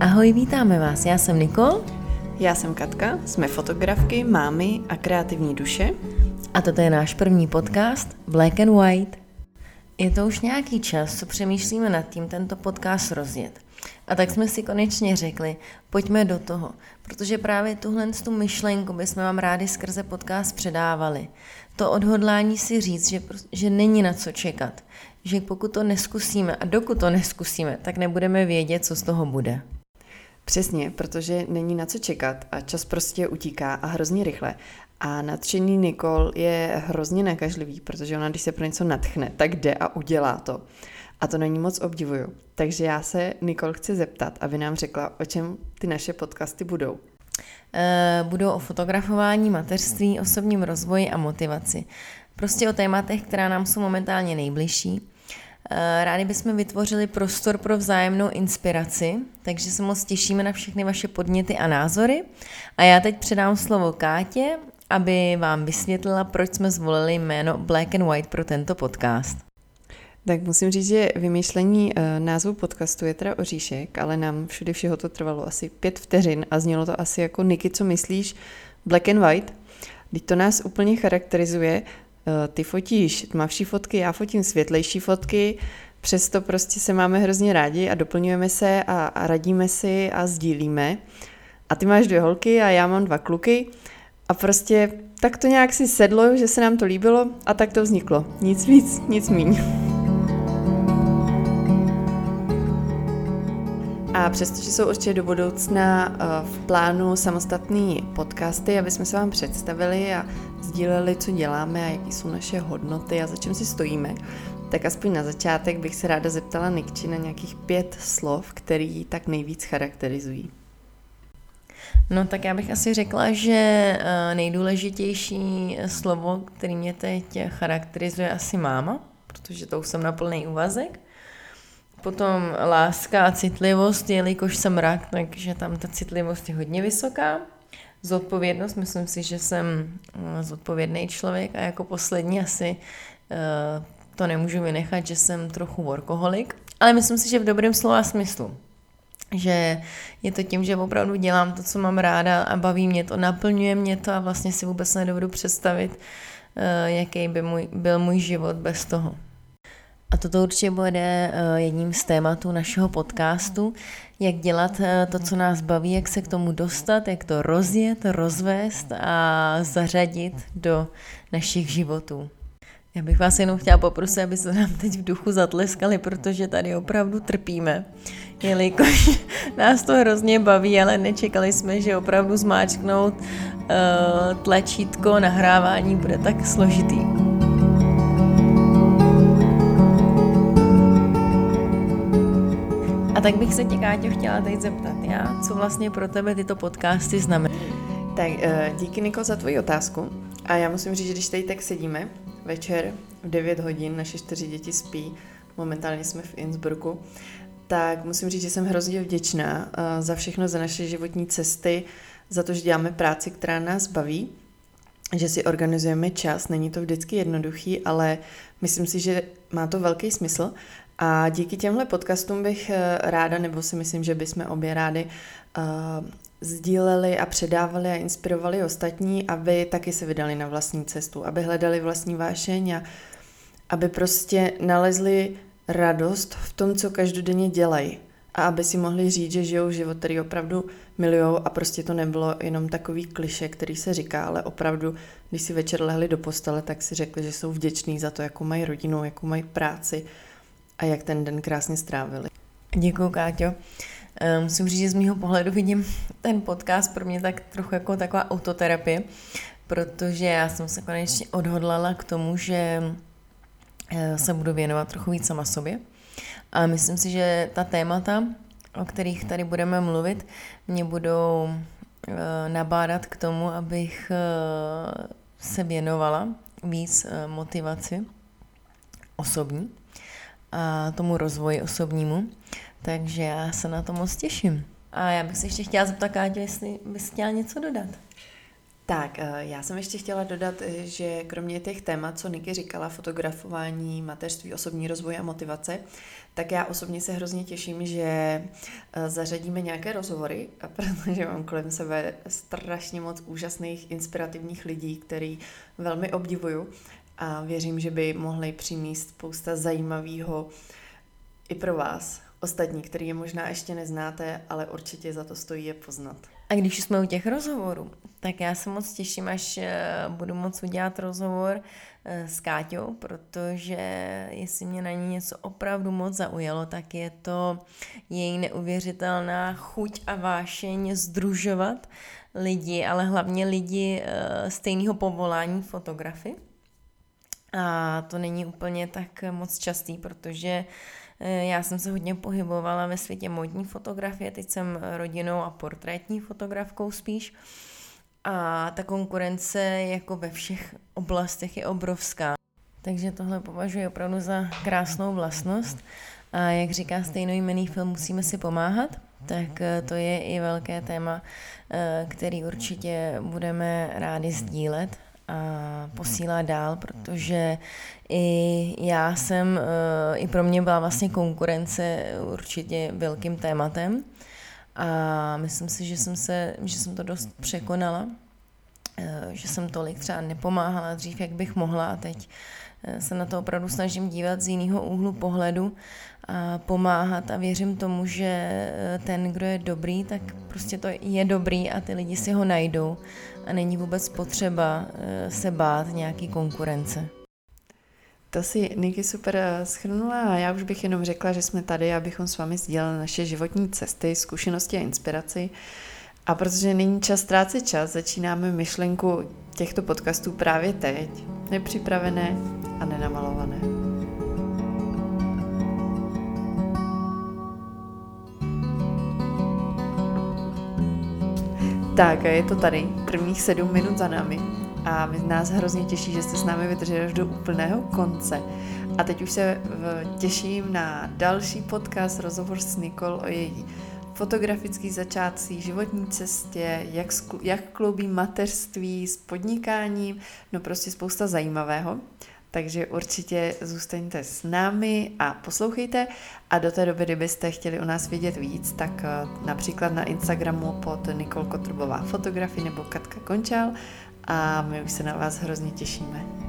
Ahoj, vítáme vás. Já jsem Nikol. Já jsem Katka, jsme fotografky, mámy a kreativní duše. A toto je náš první podcast Black and White. Je to už nějaký čas, co přemýšlíme nad tím tento podcast rozjet. A tak jsme si konečně řekli, pojďme do toho, protože právě tuhle tu myšlenku bychom vám rádi skrze podcast předávali. To odhodlání si říct, že, že není na co čekat, že pokud to neskusíme a dokud to neskusíme, tak nebudeme vědět, co z toho bude. Přesně, protože není na co čekat a čas prostě utíká a hrozně rychle. A nadšený Nikol je hrozně nekažlivý, protože ona, když se pro něco natchne, tak jde a udělá to. A to není moc obdivuju. Takže já se Nikol chci zeptat, aby nám řekla, o čem ty naše podcasty budou. E, budou o fotografování, mateřství, osobním rozvoji a motivaci. Prostě o tématech, která nám jsou momentálně nejbližší. Eh, rádi bychom vytvořili prostor pro vzájemnou inspiraci, takže se moc těšíme na všechny vaše podněty a názory. A já teď předám slovo Kátě, aby vám vysvětlila, proč jsme zvolili jméno Black and White pro tento podcast. Tak musím říct, že vymýšlení uh, názvu podcastu je teda oříšek, ale nám všude všeho to trvalo asi pět vteřin a znělo to asi jako Niky, co myslíš, Black and White. Teď to nás úplně charakterizuje, Eh, ty fotíš tmavší fotky, já fotím světlejší fotky, přesto prostě se máme hrozně rádi a doplňujeme se a, a radíme si a sdílíme. A ty máš dvě holky a já mám dva kluky a prostě tak to nějak si sedlo, že se nám to líbilo a tak to vzniklo. Nic víc, nic míň. A přestože jsou určitě do budoucna eh, v plánu samostatné podcasty, aby jsme se vám představili a sdíleli, co děláme a jaké jsou naše hodnoty a za čím si stojíme, tak aspoň na začátek bych se ráda zeptala Nikči na nějakých pět slov, který tak nejvíc charakterizují. No tak já bych asi řekla, že eh, nejdůležitější slovo, který mě teď charakterizuje, asi máma, protože to už jsem na plný úvazek. Potom láska a citlivost, jelikož jsem rak, takže tam ta citlivost je hodně vysoká. Zodpovědnost, myslím si, že jsem eh, zodpovědný člověk a jako poslední asi uh, to nemůžu vynechat, že jsem trochu workoholik, ale myslím si, že v dobrém slova smyslu. Že je to tím, že opravdu dělám to, co mám ráda a baví mě to, naplňuje mě to a vlastně si vůbec nedovedu představit, uh, jaký by můj, byl můj život bez toho. A toto určitě bude eh, jedním z tématů našeho podcastu, jak dělat eh, to, co nás baví, jak se k tomu dostat, jak to rozjet, rozvést a zařadit do našich životů. Já bych vás jenom chtěla poprosit, abyste nám teď v duchu zatleskali, protože tady opravdu trpíme, jelikož nás to hrozně baví, ale nečekali jsme, že opravdu zmáčknout uh, tlačítko nahrávání bude tak složitý. A tak bych se tě, Káťo, chtěla teď zeptat, já, co vlastně pro tebe tyto podcasty znamenají? Tak eh, díky, Niko, za tvoji otázku. A já musím říct, že když tady tak sedíme večer v 9 hodin, naše čtyři děti spí, momentálně jsme v Innsbrucku, tak musím říct, že jsem hrozně vděčná eh, za všechno, za naše životní cesty, za to, že děláme práci, která nás baví, že si organizujeme čas. Není to vždycky jednoduchý, ale myslím si, že má to velký smysl a díky těmhle podcastům bych eh, ráda, nebo si myslím, že bychom obě rádi uh, sdíleli a předávali a inspirovali ostatní, aby taky se vydali na vlastní cestu, aby hledali vlastní vášeň a aby prostě nalezli radost v tom, co každodenně dělají. A aby si mohli říct, že žijou život, který opravdu milujou a prostě to nebylo jenom takový kliše, který se říká, ale opravdu, když si večer lehli do postele, tak si řekli, že jsou vděční za to, jakou mají rodinu, jakou mají práci, a jak ten den krásně strávili. Děkuji, Káťo. Eh, musím říct, že z mého pohledu vidím ten podcast pro mě tak trochu jako taková autoterapie, protože já jsem se konečně odhodlala k tomu, že eh, se budu věnovat trochu víc sama sobě. A myslím si, že ta témata, o kterých tady budeme mluvit, mě budou eh, nabádat k tomu, abych se věnovala víc motivaci osobní a tomu rozvoji osobnímu. Takže já se na to moc těším. A já bych se ještě chtěla zeptat, Káťo, jestli bys chtěla něco dodat. Tak, eh, já jsem ještě chtěla dodat, eh, že kromě těch témat, co Niky říkala, fotografování, mateřství, osobní rozvoj a motivace, tak já osobně se hrozně těším, že eh, zařadíme nějaké rozhovory, protože mám kolem sebe strašně moc úžasných, inspirativních lidí, který velmi obdivuju a věřím, že by mohli přimíst spousta zajímavého i pro vás, ostatní, který je možná ještě neznáte, ale určitě za to stojí je poznat. A když jsme u těch rozhovorů, tak já se moc těším, až eh, budu moc udělat rozhovor eh, s Káťou, protože jestli mě na ní něco opravdu moc zaujalo, tak je to její neuvěřitelná chuť a vášeň združovat lidi, ale hlavně lidi eh, stejného povolání fotografy. A to není úplně tak moc častý, protože já jsem se hodně pohybovala ve světě modní fotografie, teď jsem rodinou a portrétní fotografkou spíš. A ta konkurence jako ve všech oblastech je obrovská. Takže tohle považuji opravdu za krásnou vlastnost. A jak říká stejnojmený film Musíme si pomáhat, tak eh, to je i velké téma, eh, který určitě budeme rádi sdílet a posílat dál, protože i já jsem, eh, i pro mě byla vlastně konkurence určitě velkým tématem a myslím si, že jsem, se, že jsem to dost překonala, eh, že jsem tolik třeba nepomáhala dřív, jak bych mohla a teď eh, se na to opravdu snažím dívat z jiného úhlu pohledu a pomáhat a věřím tomu, že eh, ten, kdo je dobrý, tak prostě to je dobrý a ty lidi si ho najdou a není vůbec potřeba se bát nějaký konkurence. To si Niky super eh, schrnula a já už bych jenom řekla, že jsme tady, abychom s vámi sdíleli naše životní cesty, zkušenosti a inspiraci. A protože není čas ztrácet čas, začínáme myšlenku těchto podcastů právě teď, nepřipravené a nenamalované. Tak a je to tady, prvních sedm minut za námi a nás hrozně těší, že jste s námi vydrželi až do úplného konce. A teď už se těším na další podcast, rozhovor s Nikol o její fotografický začátcí, životní cestě, jak, jak kloubí mateřství s podnikáním, no prostě spousta zajímavého. Takže určitě zůstaňte s námi a poslouchejte. A do té doby, kdybyste chtěli o nás vědět víc, tak eh, například na Instagramu pod Nikol Kotrbová fotografie nebo Katka Končal a my už se na vás hrozně těšíme.